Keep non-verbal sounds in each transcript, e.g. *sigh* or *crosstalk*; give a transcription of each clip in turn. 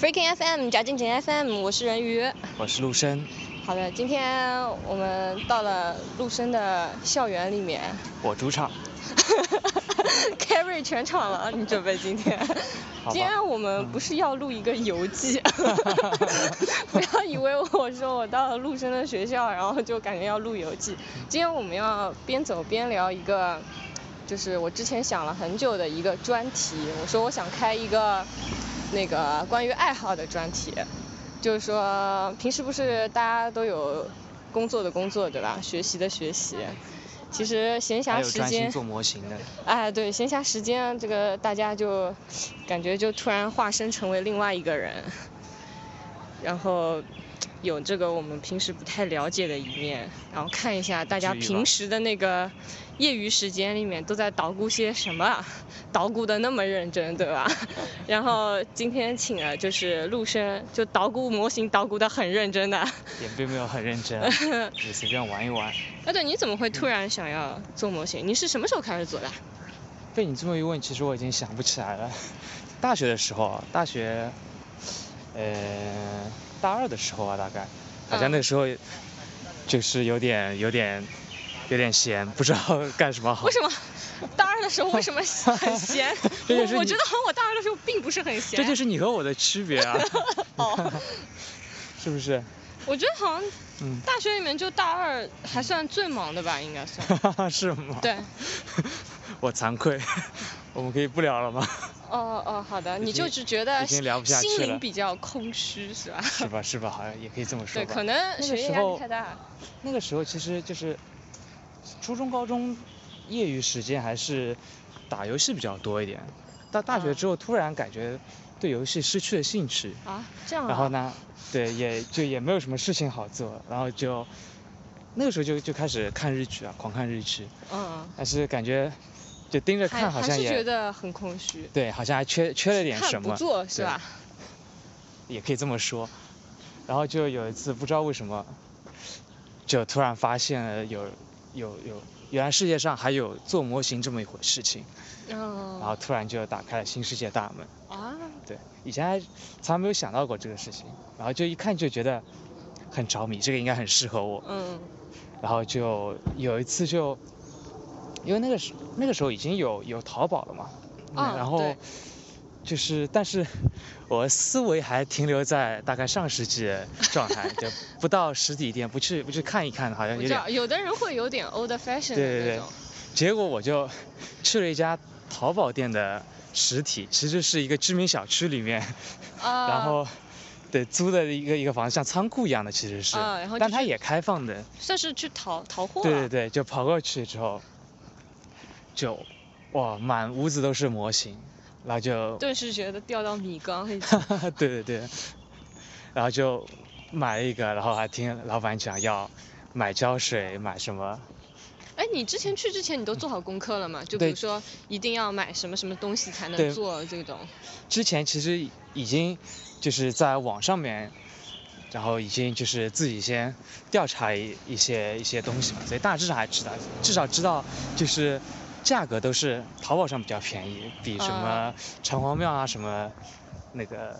Freaking FM 贾静静 FM，我是人鱼。我是陆生。好的，今天我们到了陆生的校园里面。我主场。*laughs* Carry 全场了，你准备今天？*laughs* 今天我们不是要录一个游记，*laughs* 不要以为我说我到了陆生的学校，然后就感觉要录游记。今天我们要边走边聊一个，就是我之前想了很久的一个专题。我说我想开一个那个关于爱好的专题，就是说平时不是大家都有工作的工作对吧？学习的学习。其实闲暇时间，做模型的。哎，对，闲暇时间这个大家就感觉就突然化身成为另外一个人，然后有这个我们平时不太了解的一面，然后看一下大家平时的那个。业余时间里面都在捣鼓些什么啊？*laughs* 捣鼓的那么认真，对吧？*laughs* 然后今天请了就是陆生，就捣鼓模型捣鼓的很认真的。也并没有很认真，*laughs* 就随便玩一玩。哎，对，你怎么会突然想要做模型？你是什么时候开始做的？被你这么一问，其实我已经想不起来了。大学的时候，大学，呃，大二的时候啊，大概，好像那时候就是有点有点。有点闲，不知道 *laughs* 干什么好。为什么？大二的时候为什么 *laughs* 很闲？*laughs* 我我觉得好像我大二的时候并不是很闲。这就是你和我的区别啊。哦。是不是？我觉得好像，嗯，大学里面就大二还算最忙的吧，应该算。是吗？对。我惭愧，我们可以不聊了吗？哦哦，好的，你就是觉得心灵比较空虚是吧？是吧是吧，好像也可以这么说对，可能学业压力太大。那个时候其实就是。初中、高中业余时间还是打游戏比较多一点，到大学之后突然感觉对游戏失去了兴趣。啊，这样然后呢，对，也就也没有什么事情好做，然后就那个时候就就开始看日剧啊，狂看日剧。嗯。但是感觉就盯着看好像也。觉得很空虚。对，好像还缺缺了点什么。不做是吧？也可以这么说。然后就有一次不知道为什么，就突然发现了有。有有，原来世界上还有做模型这么一回事情，嗯，然后突然就打开了新世界大门啊，对，以前还从来没有想到过这个事情，然后就一看就觉得很着迷，这个应该很适合我，嗯，然后就有一次就，因为那个时那个时候已经有有淘宝了嘛，嗯，然后。就是，但是 *laughs* 我思维还停留在大概上世纪状态，就不到实体店，不去不去看一看，好像有点。有的人会有点 old fashion 对对对。结果我就去了一家淘宝店的实体，其实是一个居民小区里面，*laughs* 然后对租的一个一个房子，像仓库一样的其实是，但它也开放的。算是去淘淘货。对对对，就跑过去之后，就哇，满屋子都是模型。然后就顿时觉得掉到米缸里。*laughs* 对对对，然后就买了一个，然后还听老板讲要买胶水，买什么。哎，你之前去之前你都做好功课了吗？就比如说一定要买什么什么东西才能做这种。之前其实已经就是在网上面，然后已经就是自己先调查一一些一些东西嘛，所以大致上还知道，至少知道就是。价格都是淘宝上比较便宜，比什么城隍庙啊什么那个，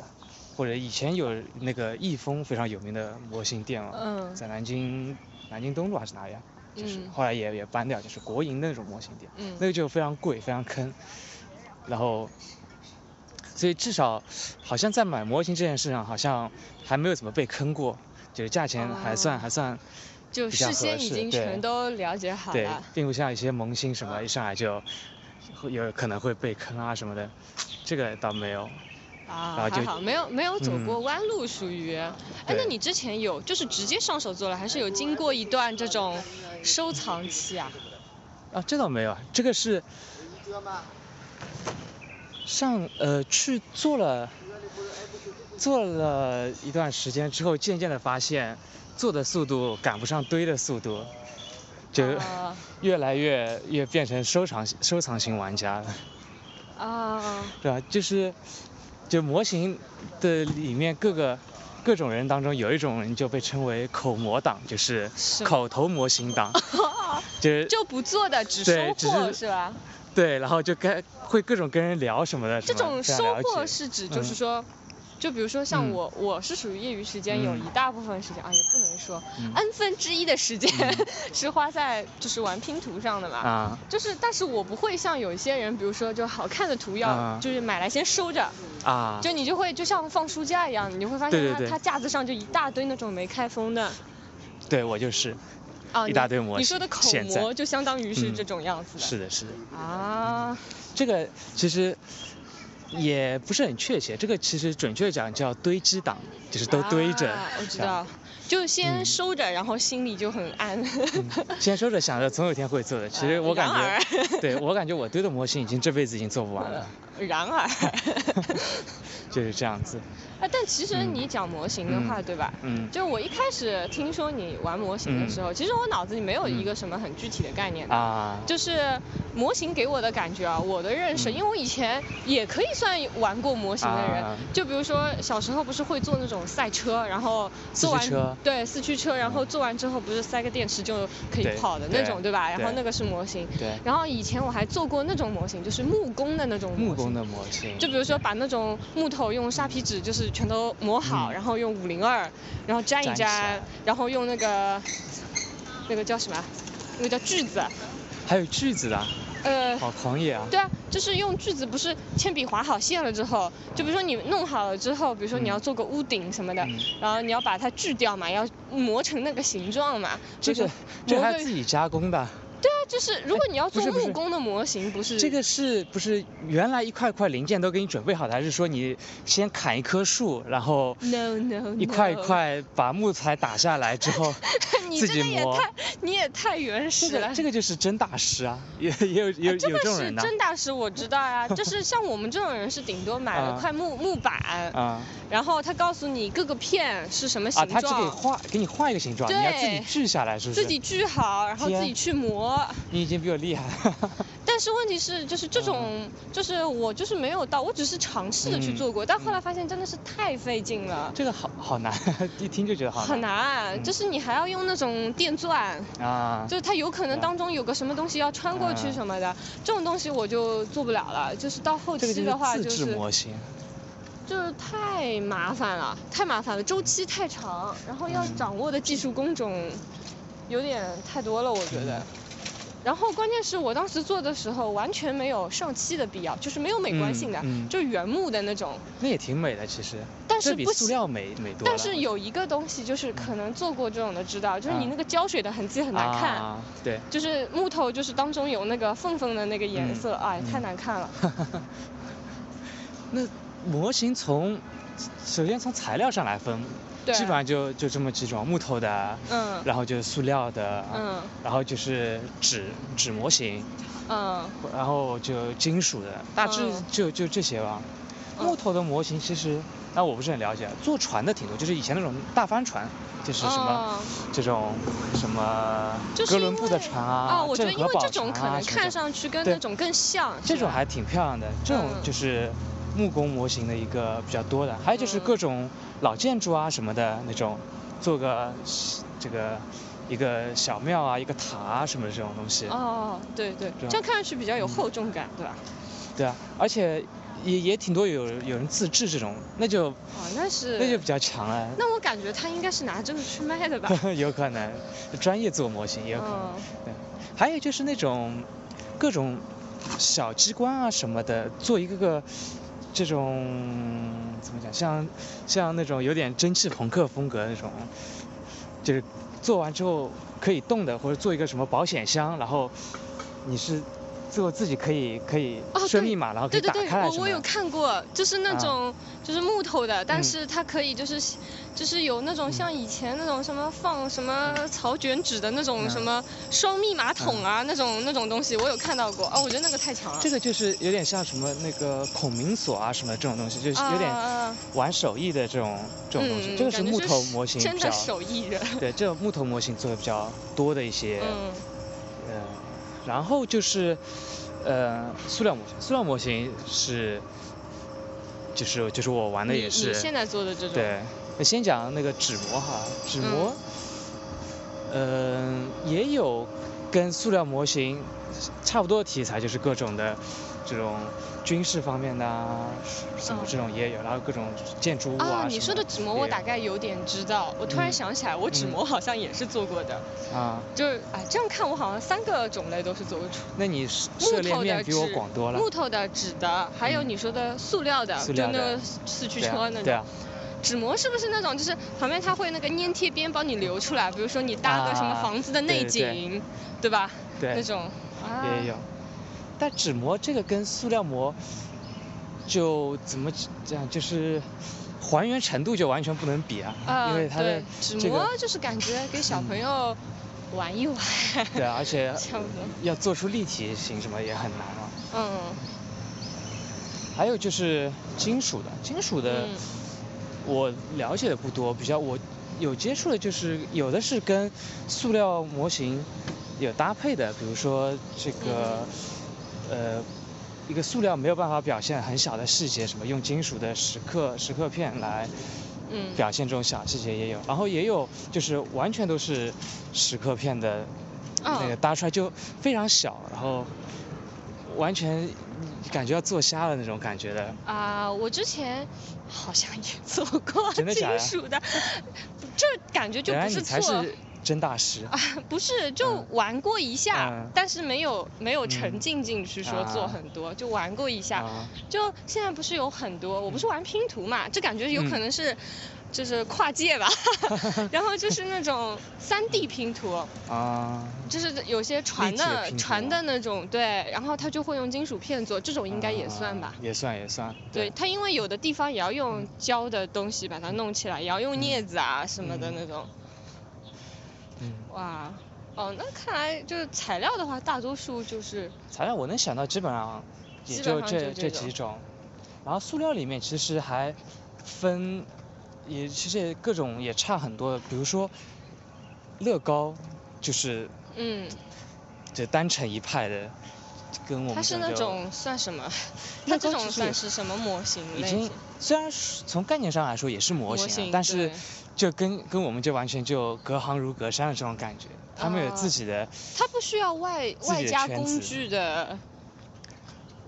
或者以前有那个益丰非常有名的模型店嘛，在南京南京东路还是哪里啊？就是后来也也搬掉，就是国营的那种模型店，那个就非常贵，非常坑。然后，所以至少好像在买模型这件事上，好像还没有怎么被坑过，就是价钱还算还算。就事先已经全都了解好了，对，并不像一些萌新什么一上来就有可能会被坑啊什么的，这个倒没有。啊，还好，没有没有走过弯路，属于。哎，那你之前有就是直接上手做了，还是有经过一段这种收藏期啊？啊，这倒没有，这个是上呃去做了做了一段时间之后，渐渐的发现。做的速度赶不上堆的速度，就 *laughs* 越来越越变成收藏收藏型玩家了。啊。对吧？就是，就模型的里面各个各种人当中，有一种人就被称为口模党，就是口头模型党。*laughs* 就就不做的只收货是吧？对，然后就跟会各种跟人聊什么的。这种收获是指就是说。就比如说像嗯。我，我是属于业余时间有嗯。一大部分时间啊，也不能说嗯。N 分之一的时间 *laughs* 是花在就是玩拼图上的嘛。啊。就是，但是我不会像有一些人，比如说就好看的图要啊。就是买来先收着，啊，就你就会就像放书架一样，你就会发现它它架子上就一大堆那种没开封的。对我就是，啊，一你大堆模型你说的口模就相当于是嗯这种样子的。是的是的，啊，这个其实也不是很确切，这个其实准确讲叫堆积党，就是都堆着。啊我知道，就先嗯收着，然后心里就很安。嗯先收着想着总有一天会做的，*laughs* 其实我感然觉，对我感觉我堆的模型已经这辈子已经做不完了，*laughs* 然而，*laughs* 就是这样子。啊，但其实嗯。你讲模型的话，嗯。对吧？嗯。就我一开始听说你玩模型的时候，其实我脑子里没有一个什么很具体的概念的。啊，就是模型给我的感觉啊，我的认识，嗯。因为我以前也可以算玩过模型的人，啊。就比如说小时候不是会做那种赛车，然后做完车对四驱车，然后做完之后不是塞个电池就可以跑的那种，对对吧？然后那个是模型。对然后以前我还做过那种模型，就是木工的那种模型。木工的模型，就比如说把那种木头用砂皮纸就是全都磨好，嗯然后用五零二，然后粘一粘，然后用那个那个叫什么？那个叫锯子，还有锯子的，呃，好狂野啊！对啊，就是用锯子，不是铅笔划好线了之后，就比如说你弄好了之后，比如说你要做个屋顶什么的，嗯然后你要把它锯掉嘛，要磨成那个形状嘛。这个就是磨个这还自己加工的，就是如果你要做木工的模型，不是这个是不是原来一块块零件都给你准备好的，还是说你先砍一棵树，然后 no no 一块一块把木材打下来之后 *laughs* 你这自己磨？个也太你也太原始了。个这个就是真大师啊，也也有有有啊这种人的真大师，我知道呀、*laughs* 就是像我们这种人是顶多买了啊块木木板，啊然后他告诉你各个片是什么啊，形他只给状，画给你画一个形状，你要自己锯下来，是不是？自己锯好，然后自己去磨。你已经比我厉害了。*laughs* 但是问题是，就是这种，就是我就是没有到，我只是尝试的去嗯做过，但后来发现真的是太费劲了，这个好好难，一听就觉得好很难难，嗯就是你还要用那种电钻，啊。就是它有可能当中有个什么东西要穿过去嗯什么的，这种东西我就做不了了，就是到后期的话就就是是自制模型，就是太麻烦了，太麻烦了，周期太长，然后要嗯掌握的技术工种有点太多了，我觉得。然后关键是我当时做的时候完全没有上漆的必要，就是没有美观性的，嗯嗯就原木的那种。那也挺美的其实，但是比塑料美美多了。但是有一个东西就是可能做过这种的知道，就是你啊那个胶水的痕迹很难看。啊，对，就是木头，就是当中有那个缝缝的那个颜色，嗯哎，嗯太难看了。*laughs* 那模型从首先从材料上来分，对基本上就就这么几种，木头的，嗯。然后就是塑料的，嗯。然后就是纸纸模型，嗯。然后就金属的，大致嗯。就就这些吧。嗯。木头的模型其实，那我不是很了解，坐船的挺多，就是以前那种大帆船，就是什么哦这种什么哥伦布的船啊，我觉得因为这种可能看上去跟那种更像。这种还挺漂亮的，这种嗯。就是木工模型的一个比较多的，还有就是嗯各种老建筑啊什么的那种，做个这个一个小庙啊，一个塔啊什么的这种东西。哦，对对，这样看上去比较有嗯厚重感，对吧？对啊，而且也也挺多有有人自制这种，那就哦，那是。那就比较强了。那我感觉他应该是拿这个去卖的吧？*laughs* 有可能，专业做模型也有可能。嗯对，还有就是那种各种小机关啊什么的，做一个个这种怎么讲，像像那种有点蒸汽朋克风格那种，就是做完之后可以动的，或者做一个什么保险箱，然后你是最后自己可以可以设密码，然后可以打对对对，开。我我有看过，就是那啊。种、就是木头的，但嗯。是它可以就是就是有那种像以前那种什么放什么草卷纸的那种嗯什么双密码桶啊、那种那种东西，我有看到过。哦，我觉得那个太强了。这个就是有点像什么那个孔明锁啊什么这种东西，就是有点玩手艺的这种这种东西。嗯，这个是木头模型比较真的手艺人。对，这种木头模型做的比较多的一些，嗯呃，然后就是呃塑料模型，塑料模型是就是就是我玩的也是你现在做的这种。对，那先讲那个纸模哈，纸模，嗯、也有跟塑料模型差不多的题材，就是各种的这种军事方面的啊，什么这种也有，然后各种建筑物啊。啊，你说的纸模我大概有点知道，我突然嗯想起来，我纸模好像也是做过的，啊，就是哎这样看我好像三个种类都是做过出。那你涉猎面比我广多了。木头的、纸的，还有嗯你说的塑料的，就那个四驱车那种。对啊，纸模是不是那种，就是旁边它会那个粘贴边帮你留出来，比如说你搭个什么啊房子的内对对景，对吧？对那种。啊。也有。但纸模这个跟塑料膜就怎么讲，就是还原程度就完全不能比啊，啊，因为它的对纸这个模就是感觉给小朋友玩一玩。对啊，而且。*laughs* 要做出立体型什么也很难啊。嗯。还有就是金属的，金属的嗯我了解的不多，比较我有接触的就是有的是跟塑料模型有搭配的，比如说这个呃一个塑料没有办法表现很小的细节，什么用金属的蚀刻蚀刻片来嗯。表现这种小细节也有，然后也有就是完全都是蚀刻片的那个哦搭出来就非常小，然后完全感觉要做瞎了那种感觉的。啊，我之前好像也做过金真的的属的，这感觉就不是做。你才是真大师。啊，不是，就嗯玩过一下，嗯但是没有没有沉嗯浸进去说做啊很多，就玩过一下。啊就现在不是有很多，我不是玩拼图嘛，这感觉有可嗯能是。就是跨界吧，*laughs* 然后就是那种三 D 拼图，啊，就是有些船的船的那种，对，然后他就会用金属片做，这种应该也算吧啊。也算也算。对，它因为有的地方也要用胶的东西把它弄起来，也要用嗯镊子啊什么的那种。嗯，哇，哦，那看来就是材料的话，大多数就是材料我能想到基本上也就这这几种，然后塑料里面其实还分，也其实也各种也差很多，比如说乐高就是嗯，就单成一派的，跟我们它是那种算什么？*laughs* 乐它这种算是什么模型已经？虽然从概念上来说也是模型,、啊，模型但是就跟跟我们就完全就隔行如隔山的这种感觉，他们有自啊己的。它不需要外外加工具的，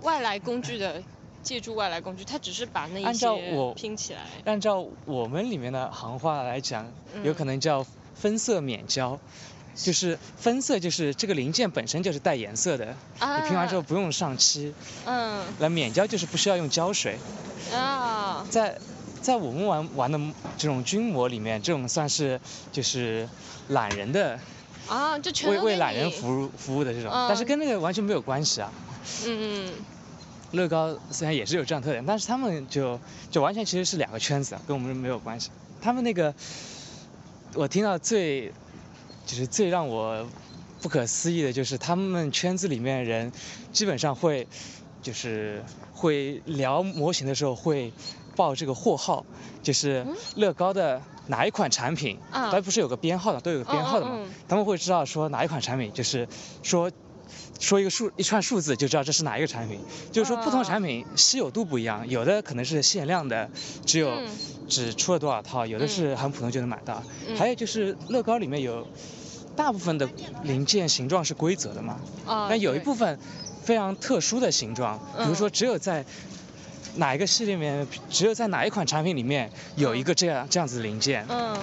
外来工具的，借助外来工具，它只是把那一按照些我拼起来。按照我们里面的行话来讲，有嗯可能叫分色免胶，就是分色就是这个零件本身就是带颜色的，你拼完之后啊不用上漆。嗯来免胶就是不需要用胶水，啊，在在我们玩玩的这种军模里面，这种算是就是懒人的啊，就全为为懒人服务服务的这种，但是嗯跟那个完全没有关系啊。嗯嗯乐高虽然也是有这样特点，但是他们就就完全其实是两个圈子啊，跟我们没有关系。他们那个我听到最就是最让我不可思议的就是他们圈子里面人基本上会就是会聊模型的时候会报这个货号，就是嗯。乐高的哪一款产品，啊它不是有个编号的，都有个编号的嘛，嗯嗯嗯。他们会知道说哪一款产品，就是说说一个数一串数字就知道这是哪一个产品，就是说不同哦产品稀有度不一样，有的可能是限量的，只有嗯。只出了多少套，有的是很普通就能买到，嗯。还有就是乐高里面有大部分的零件形状是规则的嘛，啊，但有一部分非常特殊的形状，比如说嗯只有在哪一个系列里面，只有在哪一款产品里面有一个这样这样子的零件，嗯。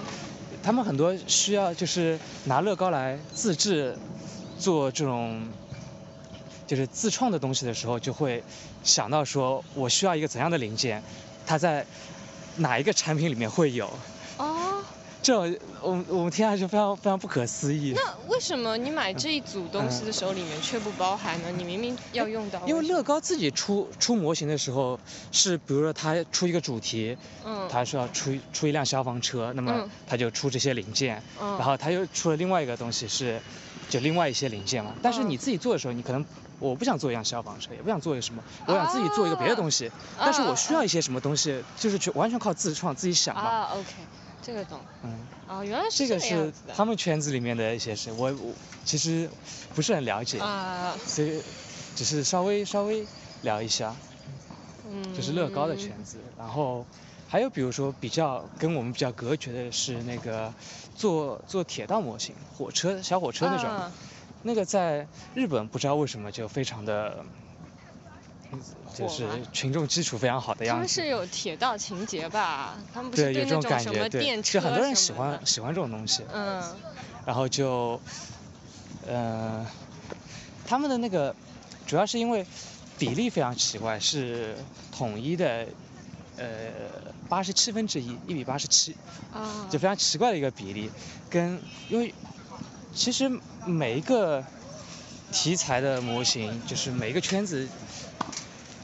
他们很多需要就是拿乐高来自制做这种就是自创的东西的时候，就会想到说我需要一个怎样的零件，它在哪一个产品里面会有，哦，*laughs* 这我们我们听上去非常非常不可思议。那为什么你买这一组东西的时候里面却不包含呢？你明明要用到。因为乐高自己出出模型的时候，是比如说他出一个主题，嗯，他说要出出一辆消防车，那么他就出这些零件，嗯然后他又出了另外一个东西是，就另外一些零件嘛。但是嗯你自己做的时候，你可能我不想做一辆消防车，也不想做一个什么，我想自己做一个别的东西，但是我需要一些什么东西，就是全完全靠自创自己想嘛。啊，OK，这个懂。嗯，哦，原来是这个是样子的。他们圈子里面的一些事，我我其实不是很了解，啊，所以只是稍微稍微聊一下。嗯。就是乐高的圈子。然后还有比如说比较跟我们比较隔绝的是那个做做铁道模型，火车小火车那种，啊那个在日本不知道为什么就非常的就是群众基础非常好的样子。他们是有铁道情节吧？他们不是对那种什么电车就很多人喜欢喜欢这种东西。嗯。然后就，呃，他们的那个主要是因为比例非常奇怪，是统一的，呃，八十七分之一，一比八十七。啊。就非常奇怪的一个比例，跟因为其实每一个题材的模型，就是每一个圈子。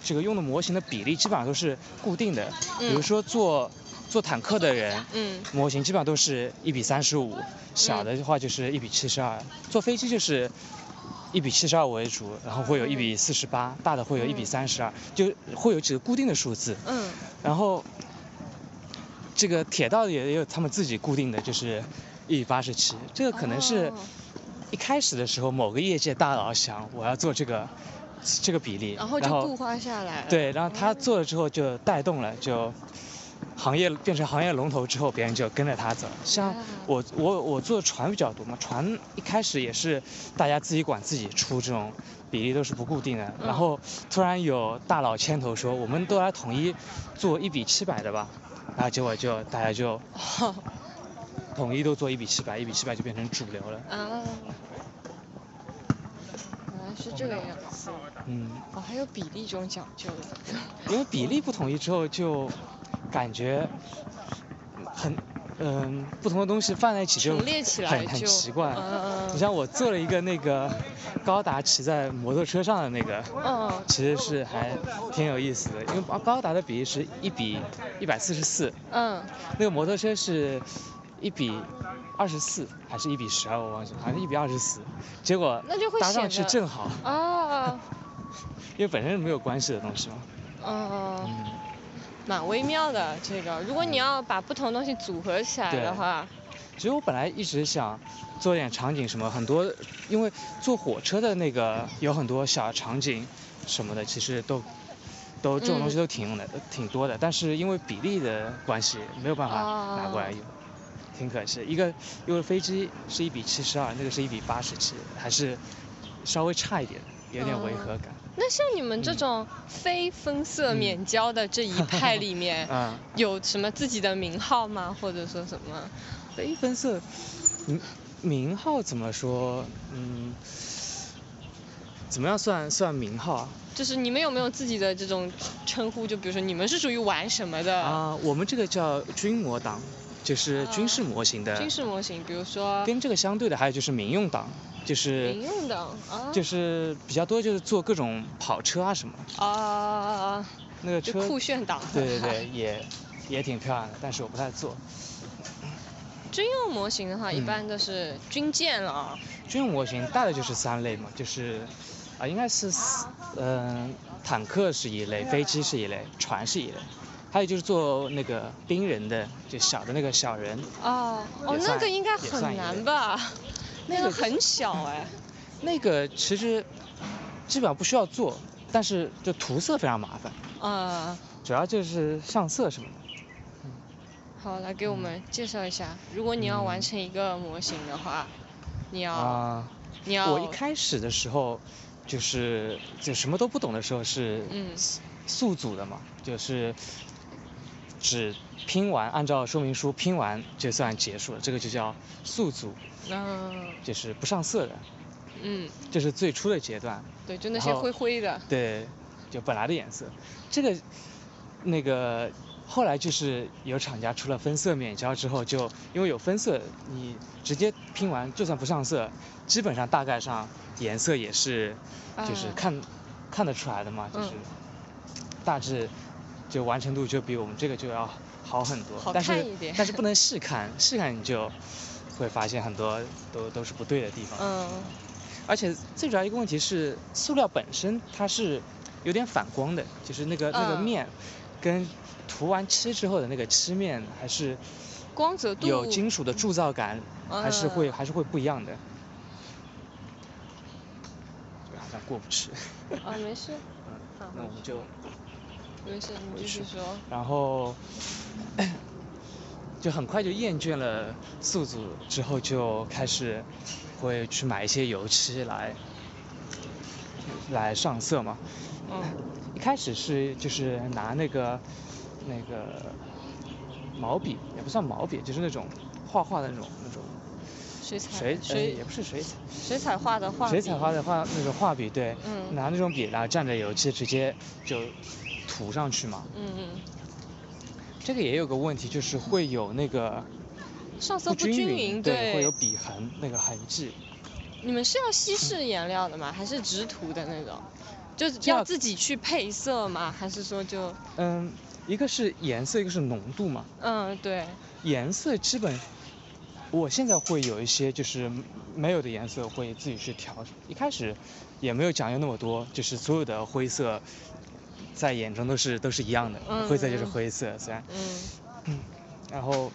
这个用的模型的比例基本上都是固定的，比如说做做坦克的人，嗯模型基本上都是一比三十五，小的话就是一比七十二，坐飞机就是一比七十二为主，然后会有一比四十八，大的会有一比三十二，就会有几个固定的数字。嗯。然后这个铁道也有他们自己固定的，就是一比八十七，这个可能是一开始的时候某个业界大佬想我要做这个。这个比例，然后就固化下来了。对，然后他做了之后就带动了，就行业变成行业龙头之后，别人就跟着他走。像我我我做船比较多嘛，船一开始也是大家自己管自己出这种比例都是不固定的，然后突然有大佬牵头说我们都来统一做一比七百的吧，然后结果就大家就 *laughs* 统一都做一比七百，一比七百就变成主流了。啊。原来是这个样子，嗯，哦，还有比例这种讲究的，因为比例不统一之后，就感觉很，嗯，不同的东西放在一起就很很奇怪。嗯你像我做了一个那个高达骑在摩托车上的那个，嗯，其实是还挺有意思的，因为高达的比例是一比一百四十四，嗯，那个摩托车是一比。二十四还是一比十二，我忘记了，好像一比二十四，结果搭上去正好。啊。*laughs* 因为本身是没有关系的东西嘛。嗯。蛮微妙的这个，如果你要把不同东西组合起来的话。其实我本来一直想做点场景什么，很多因为坐火车的那个有很多小场景什么的，其实都都这种东西都挺用的，挺多的，但是因为比例的关系没有办法拿过来用。挺可惜，一个因为飞机是一比七十二，那个是一比八十七，还是稍微差一点，有点违和感。那像你们这种非分色免胶的这一派里面，*laughs* 有什么自己的名号吗？或者说什么？非分色，名名号怎么说？嗯，怎么样算算名号啊？就是你们有没有自己的这种称呼？就比如说你们是属于玩什么的？啊，我们这个叫军模党。就是军事模型的，军事模型，比如说跟这个相对的还有就是民用党，就是民用党啊，就是比较多就是做各种跑车啊什么啊，那个车酷炫党，对对对，*laughs* 也也挺漂亮的，但是我不太做。军用模型的话，一般都是军舰了。军用模型大的就是三类嘛，就是啊应该是嗯坦克是一类，飞机是一类，船是一类。还有就是做那个冰人的，就小的那个小人。哦，哦，那个应该很难吧？那个很小哎。那个其实基本上不需要做，但是就涂色非常麻烦。啊。主要就是上色什么的。好，来给我们介绍一下，如果你要完成一个模型的话，你要。啊。你要。我一开始的时候，就是就什么都不懂的时候是素组的嘛，就是。只拼完，按照说明书拼完就算结束了，这个就叫速组，就是不上色的，嗯，这是最初的阶段，对，就那些灰灰的，对，就本来的颜色，这个那个后来就是有厂家出了分色免胶之后，就因为有分色，你直接拼完就算不上色，基本上大概上颜色也是，就是看看得出来的嘛，就是大致。就完成度就比我们这个就要好很多，但是但是不能细看，*laughs* 细看你就会发现很多都都是不对的地方。嗯。而且最主要一个问题是，塑料本身它是有点反光的，就是那个那个面跟涂完漆之后的那个漆面还是光泽度有金属的铸造感，还是会还是会不一样的。好像过不去。*laughs* 啊，没事。嗯，那我们就。没事，你继续说。然后就很快就厌倦了素组，之后就开始会去买一些油漆来来上色嘛。嗯。一开始是就是拿那个那个毛笔，也不算毛笔，就是那种画画的那种那种水彩水水也不是水彩，水彩画的画水彩画的画那种画笔，对，嗯拿那种笔，然后蘸着油漆直接就涂上去嘛。嗯嗯，这个也有个问题，就是会有那个上色不均均匀，对，会有笔痕那个痕迹。你们是要稀释颜料的吗？还是直涂的那种？就是要自己去配色吗？还是说就嗯，一个是颜色，一个是浓度嘛。嗯对，颜色基本，我现在会有一些就是没有的颜色会自己去调，一开始也没有讲究那么多，就是所有的灰色在眼中都是都是一样的，嗯。灰色就是嗯灰色，虽然，嗯。然后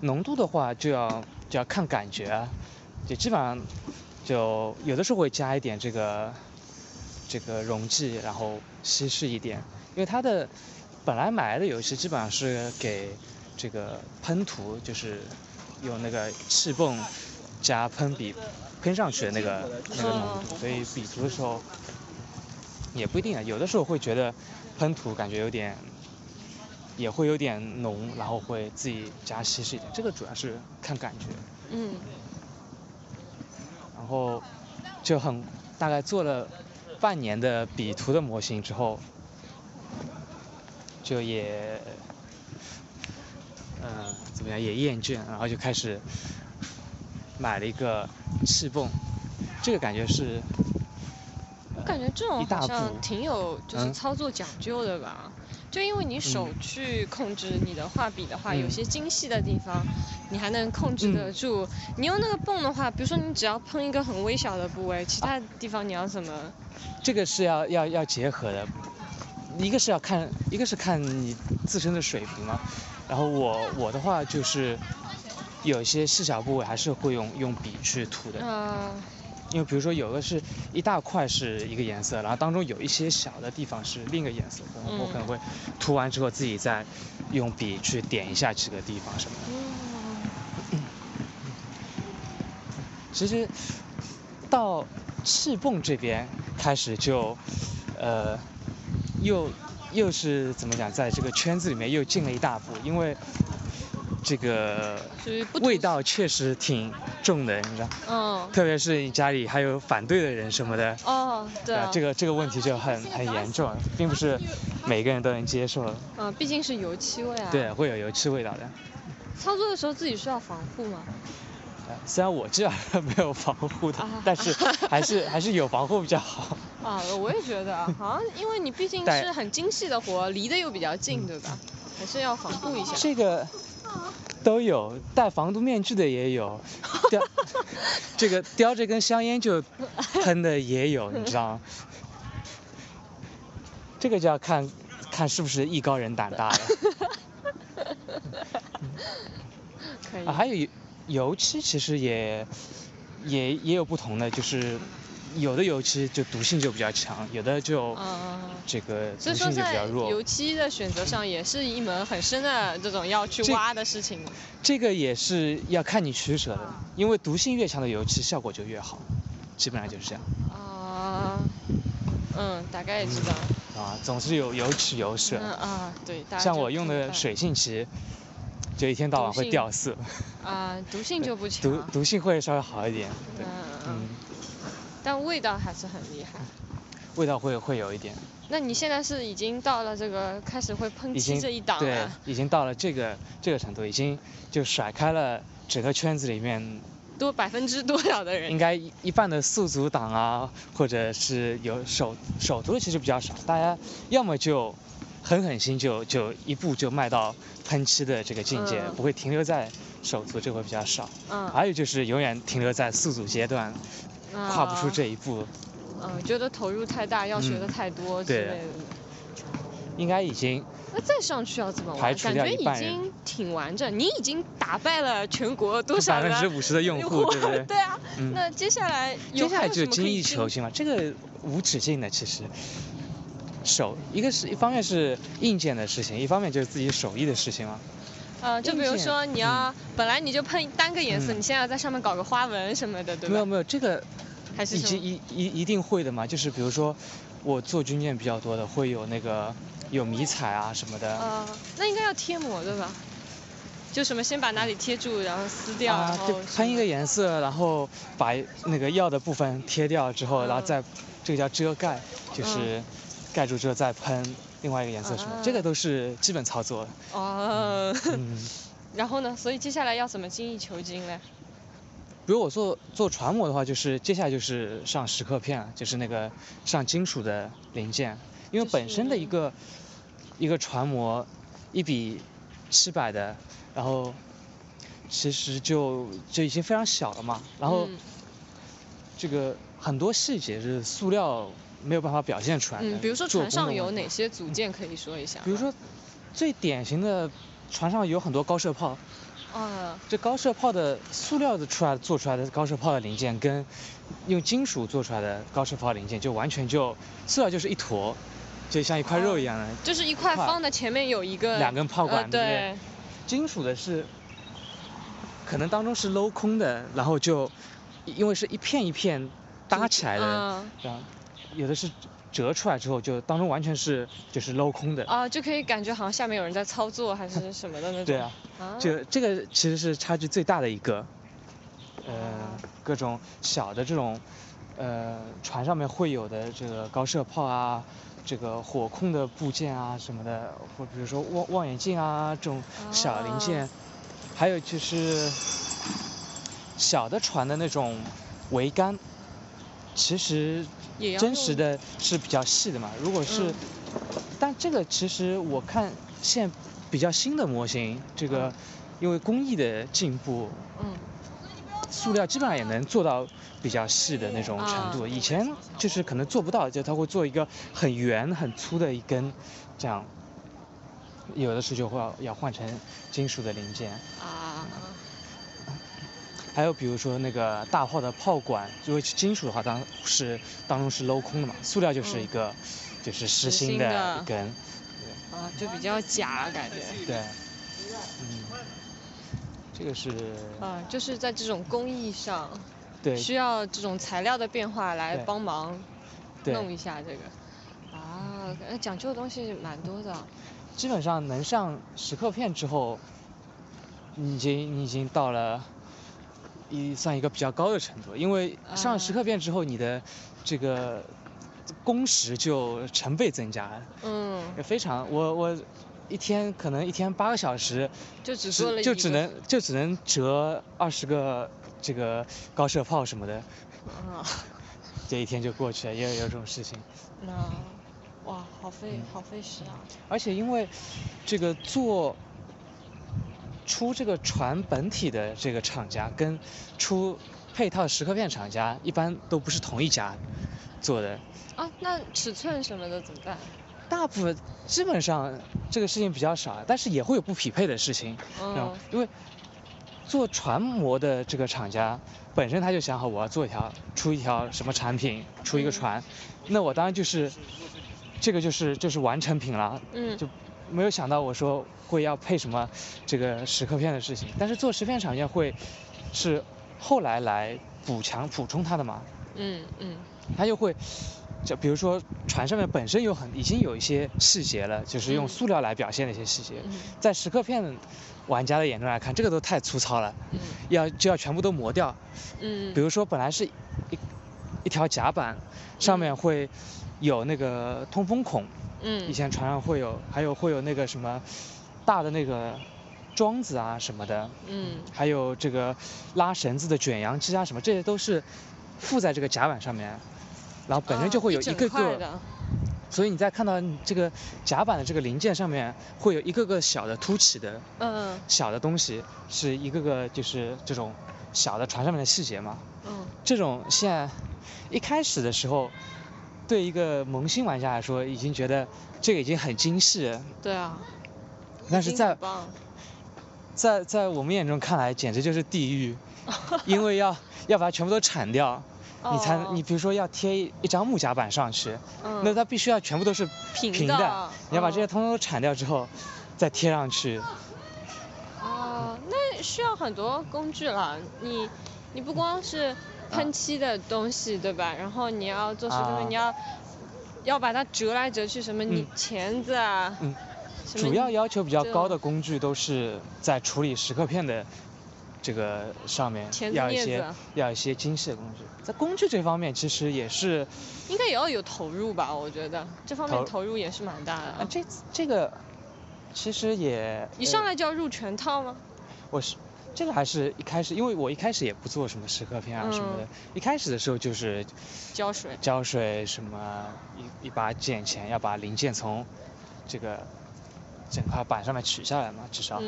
浓度的话就要就要看感觉啊，就基本上就有的时候会加一点这个这个溶剂，然后稀释一点，因为它的本来买来的油漆基本上是给这个喷涂，就是用那个气泵加喷笔喷上去的那个那个浓度，所以笔涂的时候也不一定啊，有的时候会觉得喷涂感觉有点。也会有点浓，然后会自己加稀释一点，这个主要是看感觉。嗯然后就很大概做了半年的笔图的模型之后，就也嗯、怎么样也厌倦，然后就开始买了一个气泵，这个感觉是我感觉这种好像挺有就是嗯操作讲究的吧。就因为你手嗯去控制你的画笔的话，嗯有些精细的地方，你还能控制得嗯住。你用那个泵的话，比如说你只要喷一个很微小的部位，其他地方你要怎么？这个是要要要结合的，一个是要看，一个是看你自身的水平嘛。然后我我的话就是有一些细小部位还是会用用笔去涂的，呃，因为比如说有的是一大块是一个颜色，然后当中有一些小的地方是另一个颜色，然后我可能会涂完之后自己再用笔去点一下这个地方什么的。嗯其实到气泵这边开始就，呃，又又是怎么讲，在这个圈子里面又进了一大步，因为这个味道确实挺重的，你知道，嗯，特别是你家里还有反对的人什么的，哦，对啊，这个这个问题就很很严重，并不是每个人都能接受的，嗯，毕竟是油漆味啊。对，。会有油漆味道的。操作的时候自己需要防护吗？呃虽然我基本上没有防护的啊，但是 *laughs* 还是还是有防护比较好。啊，我也觉得啊，好像因为你毕竟是很精细的活，离得又比较近，对吧？还是要防护一下。这个都有，戴防毒面具的也有，叼 *laughs* 这个叼着根香烟就喷的也有，你知道吗？这个就要看看是不是艺高人胆大了。*laughs* 可以。啊，还有油油漆其实也也也有不同的，就是有的油漆就毒性就比较强，有的就嗯，这个毒性就比较弱。油漆的选择上也是一门很深的这种要去挖的事情。这个也是要看你取舍的，因为毒性越强的油漆效果就越好，基本上就是这样。啊，嗯，大概也知道。啊，总是有有取有舍。嗯啊，对，像我用的水性漆，就一天到晚会掉色，啊，毒性就不强。*laughs* 毒毒性会稍微好一点，对，嗯，但味道还是很厉害。味道会会有一点，那你现在是已经到了这个开始会喷漆这一档对了？，已经到了这个这个程度，已经就甩开了整个圈子里面多百分之多少的人应？该一一半的宿组党啊，或者是有手手涂的其实比较少，大家要么就狠狠心就就一步就迈到喷漆的这个境界，嗯不会停留在手涂，这会比较少。嗯，还有就是永远停留在宿组阶段，跨不出这一步，嗯，觉得投入太大，要学的嗯太多之类的。应该已经那再上去要怎么玩？感觉已经挺完整，你已经打败了全国多少百分之五十的用户，对不对？*laughs* 对啊，嗯那接下来有接下来就精益求精嘛，这个无止境的其实。手一个是一方面是硬件的事情，一方面就是自己手艺的事情嘛。呃，就比如说你要本来你就喷单个颜色，嗯。你现在要在上面搞个花纹什么的，对吧？没有没有，这个还是一一一定会的嘛，就是比如说我做军舰比较多的，会有那个有迷彩啊什么的。啊，那应该要贴膜对吧？就什么先把哪里贴住，然后撕掉，然后喷一个颜色，然后把那个要的部分贴掉之后，然后再这个叫遮盖，就是盖住之后再喷另外一个颜色什么，这个都是基本操作。哦。嗯。*laughs* 然后呢？所以接下来要怎么精益求精嘞？比如我做做船模的话，就是接下来就是上蚀刻片，就是那个上金属的零件，因为本身的一个一个船模一比七百的。然后，其实就就已经非常小了嘛。然后，这个很多细节是塑料没有办法表现出来的。嗯，比如说船上有哪些组件可以说一下？比如说，最典型的船上有很多高射炮。啊。这高射炮的塑料的出来做出来的高射炮的零件，跟用金属做出来的高射炮零件，就完全就塑料就是一坨，就像一块肉一样的。就是一块方的，前面有一个。两根炮管。对。金属的是，可能当中是镂空的，然后就因为是一片一片搭起来的，这样有的是折出来之后就当中完全是就是镂空的。啊，就可以感觉好像下面有人在操作还是什么的那种。对啊，就这个其实是差距最大的一个，呃，各种小的这种呃船上面会有的这个高射炮啊。这个火控的部件啊什么的，或比如说望望远镜啊这种小零件，还有就是小的船的那种桅杆，其实真实的是比较细的嘛。如果是，但这个其实我看现比较新的模型，这个因为工艺的进步。嗯塑料基本上也能做到比较细的那种程度，以前就是可能做不到，就他会做一个很圆很粗的一根，这样，有的时候就会要换成金属的零件。啊。还有比如说那个大炮的炮管，如果是金属的话当是当中是镂空的嘛，塑料就是一个就是实心的一根。啊，就比较假感觉。对。嗯。这个是啊，就是在这种工艺上，对，需要这种材料的变化来帮忙弄一下这个啊，讲究的东西蛮多的。基本上能上石刻片之后，你已经你已经到了一算一个比较高的程度，因为上蚀刻变之后，你的这个工时就成倍增加了。嗯。也非常我我。一天可能一天八个小时，就只做了就只能就只能折二十个这个高射炮什么的，啊，*laughs* 这一天就过去了，也有这种事情。那，哇，好费好费时啊。而且因为这个做出这个船本体的这个厂家跟出配套蚀刻片厂家一般都不是同一家做的。啊，那尺寸什么的怎么办？大部分基本上这个事情比较少，但是也会有不匹配的事情，嗯，因为做船模的这个厂家本身他就想好我要做一条出一条什么产品出一个船，那我当然就是这个就是就是完成品了，嗯，就没有想到我说会要配什么这个蚀刻片的事情，但是做蚀片厂家会是后来来补强补充它的嘛，嗯嗯，它又会。就比如说船上面本身有很已经有一些细节了，就是用塑料来表现的一些细节，在蚀刻片玩家的眼中来看，这个都太粗糙了，要就要全部都磨掉。嗯。比如说本来是一一条甲板，上面会有那个通风孔。嗯。以前船上会有，还有会有那个什么大的那个桩子啊什么的。嗯。还有这个拉绳子的卷扬机啊什么，这些都是附在这个甲板上面。然后本身就会有一个个，所以你在看到这个甲板的这个零件上面，会有一个个小的凸起的，嗯，小的东西，是一个个就是这种小的船上面的细节嘛。嗯。这种现在一开始的时候，对一个萌新玩家来说，已经觉得这个已经很精细。对啊。但是在在在我们眼中看来，简直就是地狱，*laughs* 因为要要把它全部都铲掉。你才你比如说要贴一张木甲板上去，那它必须要全部都是平的，你要把这些通通都铲掉之后，再贴上去。哦，那需要很多工具了，你你不光是喷漆的东西对吧？然后你要做石头，你要要把它折来折去，什么你钳子啊，嗯，主要要求比较高的工具都是在处理石刻片的这个上面，要一些要一些精细的工具。在工具这方面，其实也是应该也要有投入吧？我觉得这方面投入也是蛮大的。啊，这这个其实也一上来就要入全套吗？我是。这个还是一开始，因为我一开始也不做什么石刻片啊什么的，一开始的时候就是胶水，胶水什么一一把剪钳要把零件从这个整块板上面取下来嘛，至少，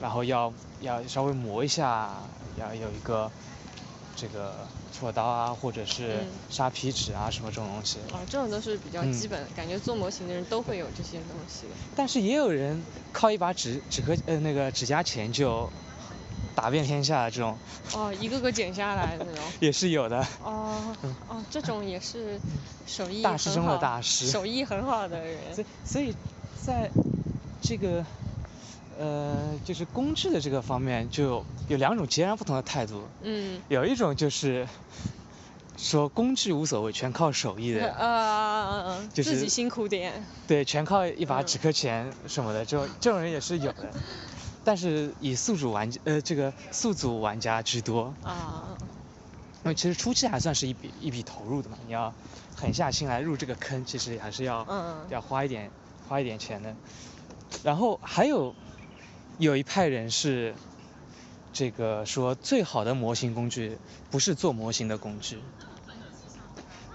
然后要要稍微磨一下，要有一个这个锉刀啊或者是沙皮纸啊什么这种东西。啊，这种都是比较基本的，感觉做模型的人都会有这些东西。但是也有人靠一把纸纸壳呃那个指甲钳就。打遍天下这种哦，一个个剪下来那种 *laughs* 也是有的哦哦，这种也是手艺大师中的大师，手艺很好的人。所以所以在这个呃就是工具的这个方面，就有两种截然不同的态度。嗯。有一种就是说工具无所谓，全靠手艺的。呃，就是自己辛苦点。对，全靠一把纸壳钱什么的，这种这种人也是有的。但是以宿主玩家呃这个宿主玩家居多啊，因为其实初期还算是一笔一笔投入的嘛，你要狠下心来入这个坑，其实还是要要花一点花一点钱的。然后还有有一派人是这个说最好的模型工具不是做模型的工具。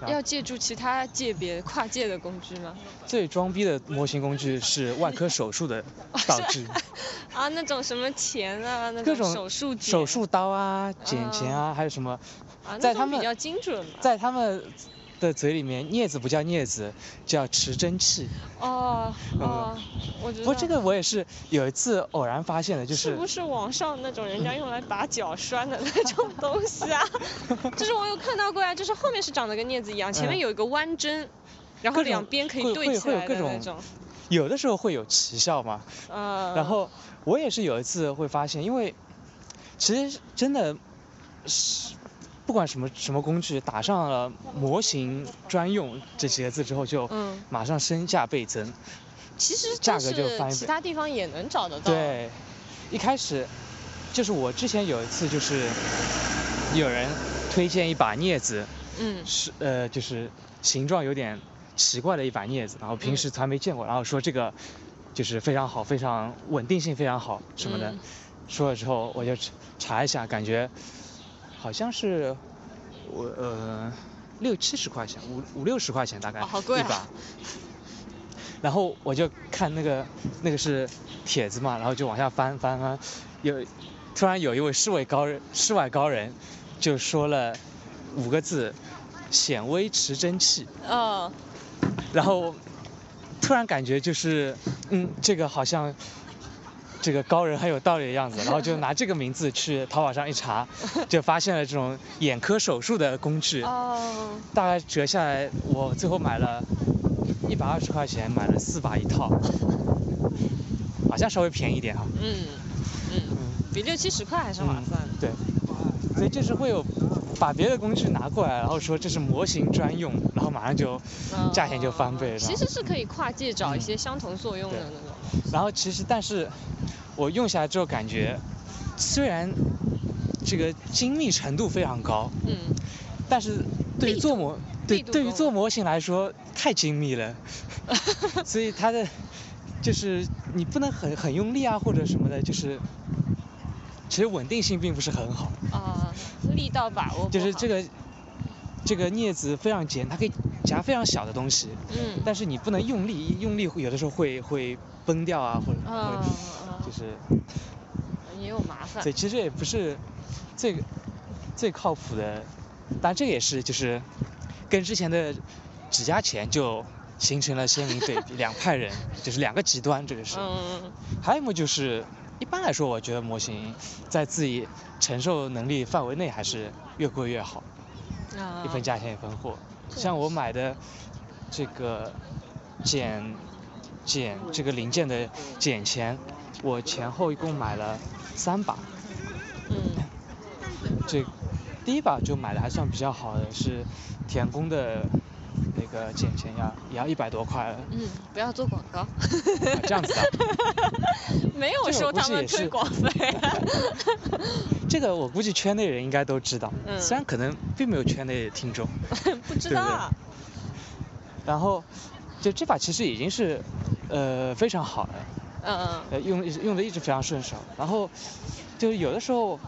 要借助其他界别跨界的工具吗？最装逼的模型工具是外科手术的道具。*laughs* 啊，那种什么钳啊，那种手术手术刀啊，剪钳啊，还有什么？啊，在他们比较精准。在他们。的嘴里面，镊子不叫镊子，叫持针器。哦 *laughs* 哦，我觉得。不过，这个我也是有一次偶然发现的，就是。是不是网上那种人家用来把脚拴的那种 *laughs* 东西啊？就是我有看到过呀，就是后面是长得跟镊子一样，前面有一个弯针，然后两边可以对起来的那种。有的时候会有奇效嘛。嗯。然后我也是有一次会发现，因为其实真的是。不管什么什么工具，打上了模型专用这几个字之后，就马上身价倍增。其实价格就翻倍其他地方也能找得到。对，一开始就是我之前有一次就是有人推荐一把镊子，嗯，是呃就是形状有点奇怪的一把镊子，然后平时从来没见过，然后说这个就是非常好，非常稳定性非常好什么的，说了之后我就查一下，感觉。好像是我呃六七十块钱五五六十块钱大概一把，然后我就看那个那个是帖子嘛，然后就往下翻翻翻，有突然有一位世外高人世外高人就说了五个字显微持针器，嗯，然后突然感觉就是嗯这个好像。这个高人很有道理的样子，*laughs* 然后就拿这个名字去淘宝上一查，就发现了这种眼科手术的工具。哦。大概折下来，我最后买了一百二十块钱，买了四把一套，*laughs* 好像稍微便宜点哈。嗯嗯。比六七十块还是划算。对。所以就是会有把别的工具拿过来，然后说这是模型专用，然后马上就价钱就翻倍了。其实是可以跨界找一些相同作用的那种。然后其实但是。我用下来之后感觉，虽然这个精密程度非常高，嗯，但是对于做模对对于做模型来说太精密了，*laughs* 所以它的就是你不能很很用力啊或者什么的，就是其实稳定性并不是很好。啊，力道把握就是这个这个镊子非常尖，它可以夹非常小的东西，嗯，但是你不能用力，用力有的时候会会崩掉啊或者会。就是也有麻烦，对，其实也不是最最靠谱的，但这也是就是跟之前的指甲钳就形成了鲜明对比，两派人就是两个极端，这个是。嗯。还有一幕就是一般来说，我觉得模型在自己承受能力范围内还是越贵越好。啊。一分价钱一分货，像我买的这个剪剪这个零件的剪钳。我前后一共买了三把，嗯，这第一把就买的还算比较好的，是田宫的那个剪钳要，也要一百多块了。嗯，不要做广告。啊、这样子的。*laughs* 没有收他们推广费。*laughs* 这个我估计圈内人应该都知道，嗯、虽然可能并没有圈内听众。*laughs* 不知道。对对然后，就这把其实已经是，呃，非常好了。嗯嗯。呃，用用的一直非常顺手。然后，就是有的时候。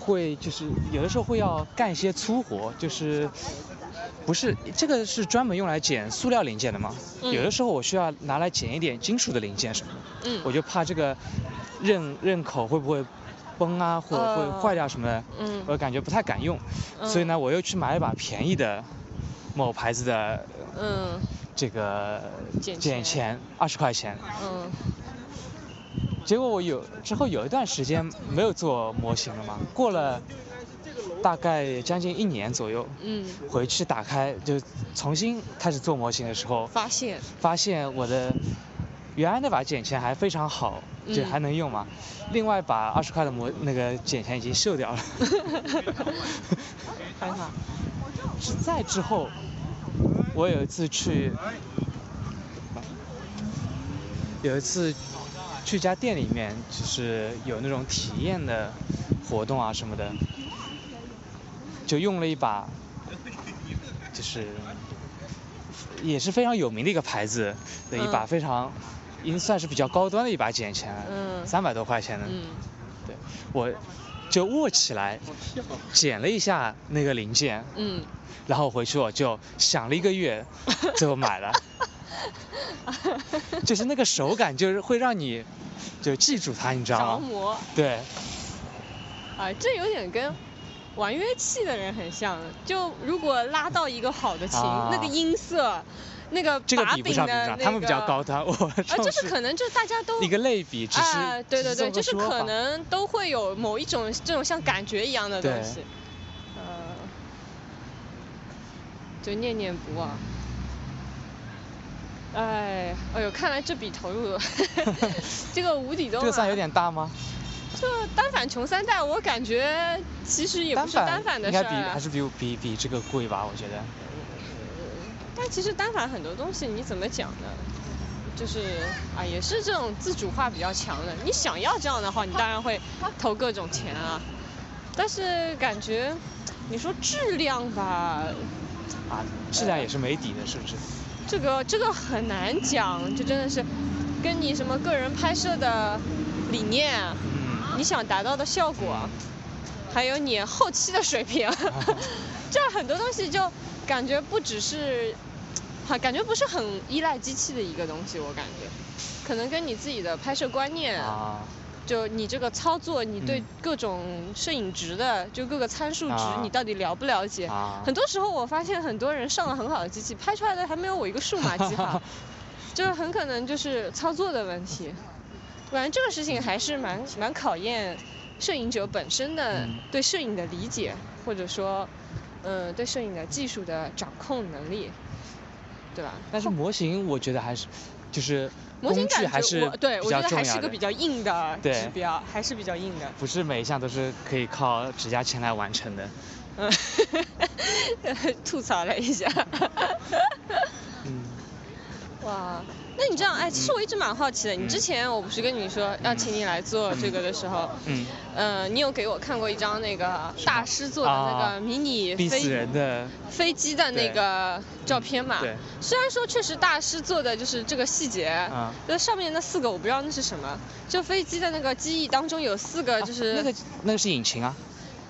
会就是有的时候会要干一些粗活，就是不是这个是专门用来剪塑料零件的嘛？嗯、有的时候我需要拿来剪一点金属的零件什么的，嗯，我就怕这个刃刃口会不会崩啊，或者会坏掉什么的，嗯，我感觉不太敢用，嗯、所以呢，我又去买一把便宜的某牌子的，嗯，这个剪钳二十块钱，嗯。结果我有之后有一段时间没有做模型了嘛，过了大概将近一年左右，嗯，回去打开就重新开始做模型的时候，发现。发现我的原来那把剪钳还非常好，就还能用嘛，嗯、另外把二十块的模那个剪钳已经锈掉了，*laughs* 还好。*laughs* 在之后，我有一次去，有一次。去一家店里面，就是有那种体验的活动啊什么的，就用了一把，就是也是非常有名的一个牌子的一把非常，已经算是比较高端的一把剪钳，嗯，三百多块钱的，嗯，对，我就握起来，剪了一下那个零件，嗯，然后回去我就想了一个月，*laughs* 最后买了。就是那个手感，就是会让你就记住它，你知道吗？着魔。对。啊，这有点跟玩乐器的人很像。就如果拉到一个好的琴，啊、那个音色，那个把柄的那个，他们比较高端，我啊，就是可能就是大家都一个类比，只是啊，对对对，就是可能都会有某一种这种像感觉一样的东西。呃，就念念不忘。哎，哎呦，看来这笔投入，*laughs* 这个无底洞、啊。这个算有点大吗？这单反穷三代，我感觉其实也不是单反的事儿、啊。应该比还是比比比这个贵吧，我觉得。但其实单反很多东西你怎么讲呢？就是啊，也是这种自主化比较强的。你想要这样的话，你当然会投各种钱啊。但是感觉，你说质量吧。啊，质量也是没底的，是不是？这个这个很难讲，这真的是跟你什么个人拍摄的理念，嗯、你想达到的效果，还有你后期的水平，*laughs* 这很多东西就感觉不只是，哈，感觉不是很依赖机器的一个东西，我感觉，可能跟你自己的拍摄观念。啊就你这个操作，你对各种摄影值的，嗯、就各个参数值，你到底了不了解？啊、很多时候我发现很多人上了很好的机器，拍出来的还没有我一个数码机好，*laughs* 就很可能就是操作的问题。反正这个事情还是蛮蛮考验摄影者本身的对摄影的理解，嗯、或者说，呃，对摄影的技术的掌控能力，对吧？但是模型我觉得还是就是。模型感还是对，我觉得还是个比较硬的指标，还是比较硬的。不是每一项都是可以靠指甲钳来完成的。嗯，*laughs* 吐槽了一下。嗯。哇，那你这样，哎，其实我一直蛮好奇的。嗯、你之前我不是跟你说要请你来做这个的时候，嗯，呃，你有给我看过一张那个大师做的那个迷你飞、的飞机的那个照片嘛？对。虽然说确实大师做的就是这个细节，啊，那上面那四个我不知道那是什么，就飞机的那个机翼当中有四个就是、啊、那个那个是引擎啊。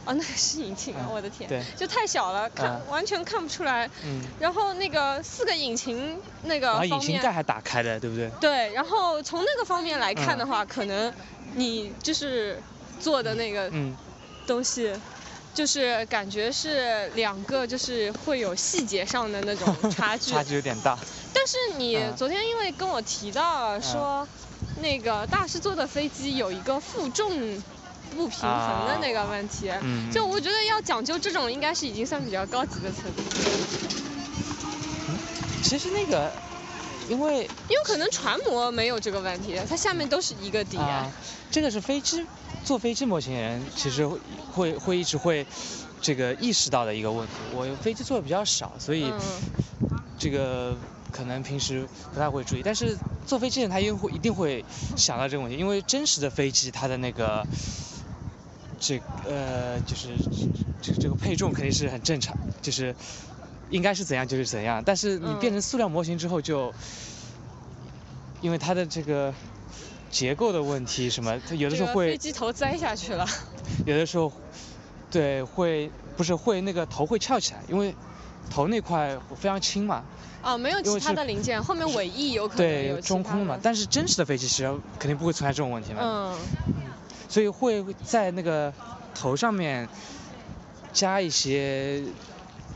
哦，那个是引擎啊！我的天，对，就太小了，看完全看不出来。嗯。然后那个四个引擎那个方面引擎盖还打开的，对不对？对，然后从那个方面来看的话，可能你就是做的那个东西，就是感觉是两个就是会有细节上的那种 *laughs* 差距。差距有点大。但是你昨天因为跟我提到说，那个大师座的飞机有一个负重。不平衡的那个问题，啊嗯、就我觉得要讲究这种，应该是已经算比较高级的层次。嗯，其实那个，因为因为可能船模没有这个问题，它下面都是一个底。啊，这个是飞机坐飞机模型人，其实会会一直会这个意识到的一个问题。我飞机坐的比较少，所以这个可能平时不太会注意。但是坐飞机人他一定会一定会想到这个问题，因为真实的飞机它的那个这呃就是这这个配重肯定是很正常，就是应该是怎样就是怎样。但是你变成塑料模型之后就。因为它的这个结构的问题，什么，它有的时候会飞机头栽下去了。有的时候，对，会不是会那个头会翘起来，因为头那块非常轻嘛。哦，没有其他的零件，后面尾翼有可能对，中空嘛。但是真实的飞机其实肯定不会存在这种问题嘛。嗯。所以会在那个头上面加一些。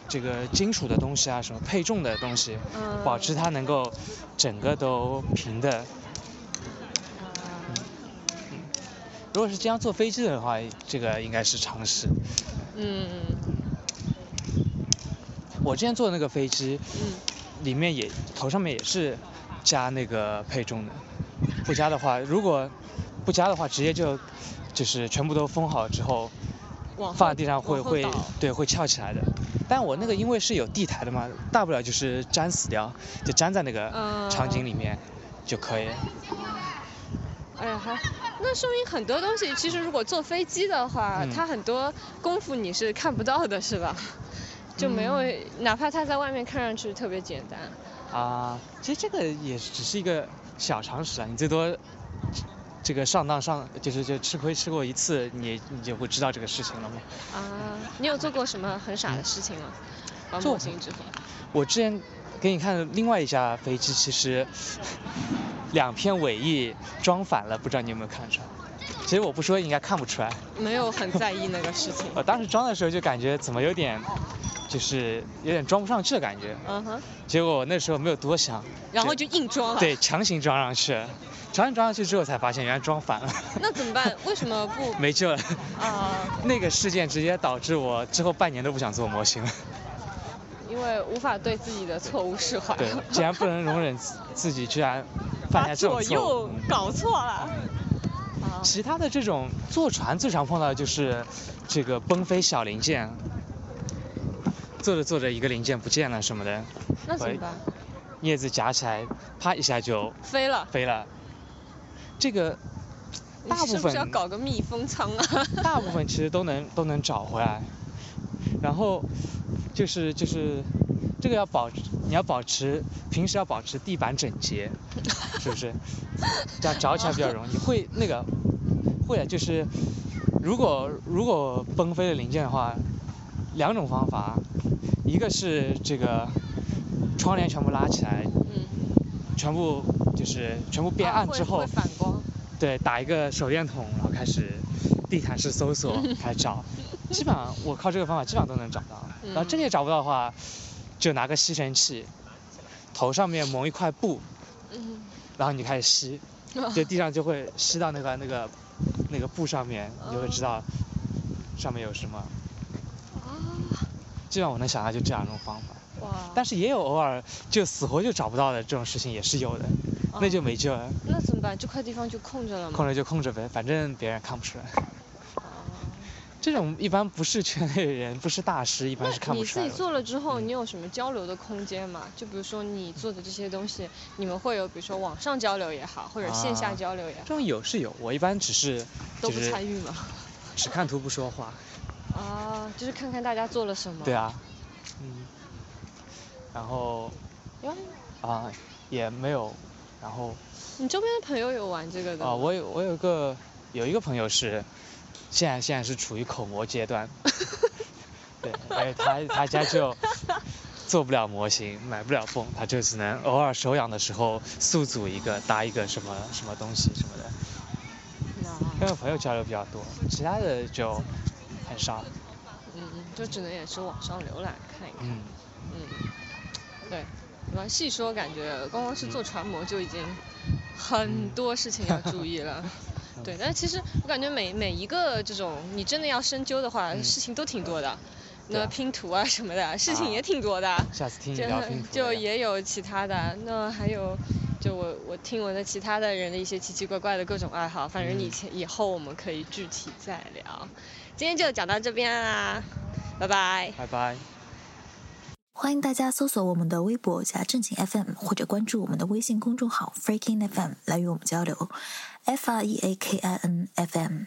这个金属的东西啊，什么配重的东西，保持它能够整个都平的。如果是这样坐飞机的话，这个应该是常识。嗯。我之前坐的那个飞机，里面也头上面也是加那个配重的，不加的话，如果不加的话，直接就就是全部都封好之后。放在地上会会对会翘起来的，但我那个因为是有地台的嘛，大不了就是粘死掉，就粘在那个场景里面就可以。哎呀，还那说明很多东西，其实如果坐飞机的话，它很多功夫你是看不到的，是吧？就没有，哪怕它在外面看上去特别简单。啊，其实这个也只是一个小常识啊，你最多。这个上当上就是就吃亏吃过一次，你你就会知道这个事情了吗？啊，你有做过什么很傻的事情吗？做模型之后。我之前给你看的另外一架飞机，其实两片尾翼装反了，不知道你有没有看出来？其实我不说应该看不出来。没有很在意那个事情。*laughs* 我当时装的时候就感觉怎么有点，就是有点装不上去的感觉。嗯哼。结果我那时候没有多想。然后就硬装了。对，强行装上去。强行装上去之后才发现原来装反了。那怎么办？为什么不？*laughs* 没救了。啊。*laughs* 那个事件直接导致我之后半年都不想做模型了。因为无法对自己的错误释怀。对，既然不能容忍自己居然犯下这种错误。又搞错了。其他的这种坐船最常碰到的就是这个崩飞小零件，做着做着一个零件不见了什么的。那怎么办？镊子夹起来，啪一下就飞了。飞了。这个大部分是不是要搞个密封舱啊？大部分 *laughs* 其实都能都能找回来，然后就是就是这个要保你要保持平时要保持地板整洁，是不是？这样找起来比较容易。会那个会啊，就是如果如果崩飞的零件的话，两种方法，一个是这个窗帘全部拉起来，嗯，全部。就是全部变暗之后，反光。对，打一个手电筒，然后开始地毯式搜索，开始找。基本上我靠这个方法基本上都能找到。然后这个也找不到的话，就拿个吸尘器，头上面蒙一块布，然后你开始吸，就地上就会吸到那个那个那个布上面，你就会知道上面有什么。啊。基本上我能想到就这两种方法。哇。但是也有偶尔就死活就找不到的这种事情也是有的。那就没救了。那怎么办？这块地方就空着了吗？空着就空着呗，反正别人看不出来。这种一般不是圈内人，不是大师，一般是看不出来。你自己做了之后，你有什么交流的空间吗？就比如说你做的这些东西，你们会有比如说网上交流也好，或者线下交流也好。这种有是有，我一般只是都不参与嘛？*laughs* 只看图不说话。啊，就是看看大家做了什么。对啊。嗯。然后。啊，也没有。然后，你周边的朋友有玩这个的？啊，我有我有个有一个朋友是，现在现在是处于口模阶段，*laughs* 对，哎他他家就做不了模型，买不了泵，他就只能偶尔手痒的时候速组一个搭一个什么什么东西什么的。跟我朋友交流比较多，其他的就很少。就只能也是网上浏览看一看。嗯。嗯。对。细说感觉光光是做船模就已经很多事情要注意了，*laughs* 对，但是其实我感觉每每一个这种你真的要深究的话，事情都挺多的，那拼图啊什么的事情也挺多的，下次听你聊拼图。就也有其他的，那还有就我我听闻的其他的人的一些奇奇怪怪的各种爱好，反正以前以后我们可以具体再聊，今天就讲到这边啦。拜拜，拜拜。欢迎大家搜索我们的微博加正经 FM，或者关注我们的微信公众号 Freaking FM 来与我们交流。F R E A K I N F M。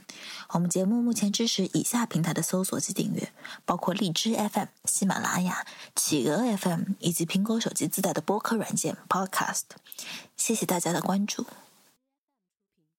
我们节目目前支持以下平台的搜索及订阅，包括荔枝 FM、喜马拉雅、企鹅 FM 以及苹果手机自带的播客软件 Podcast。谢谢大家的关注。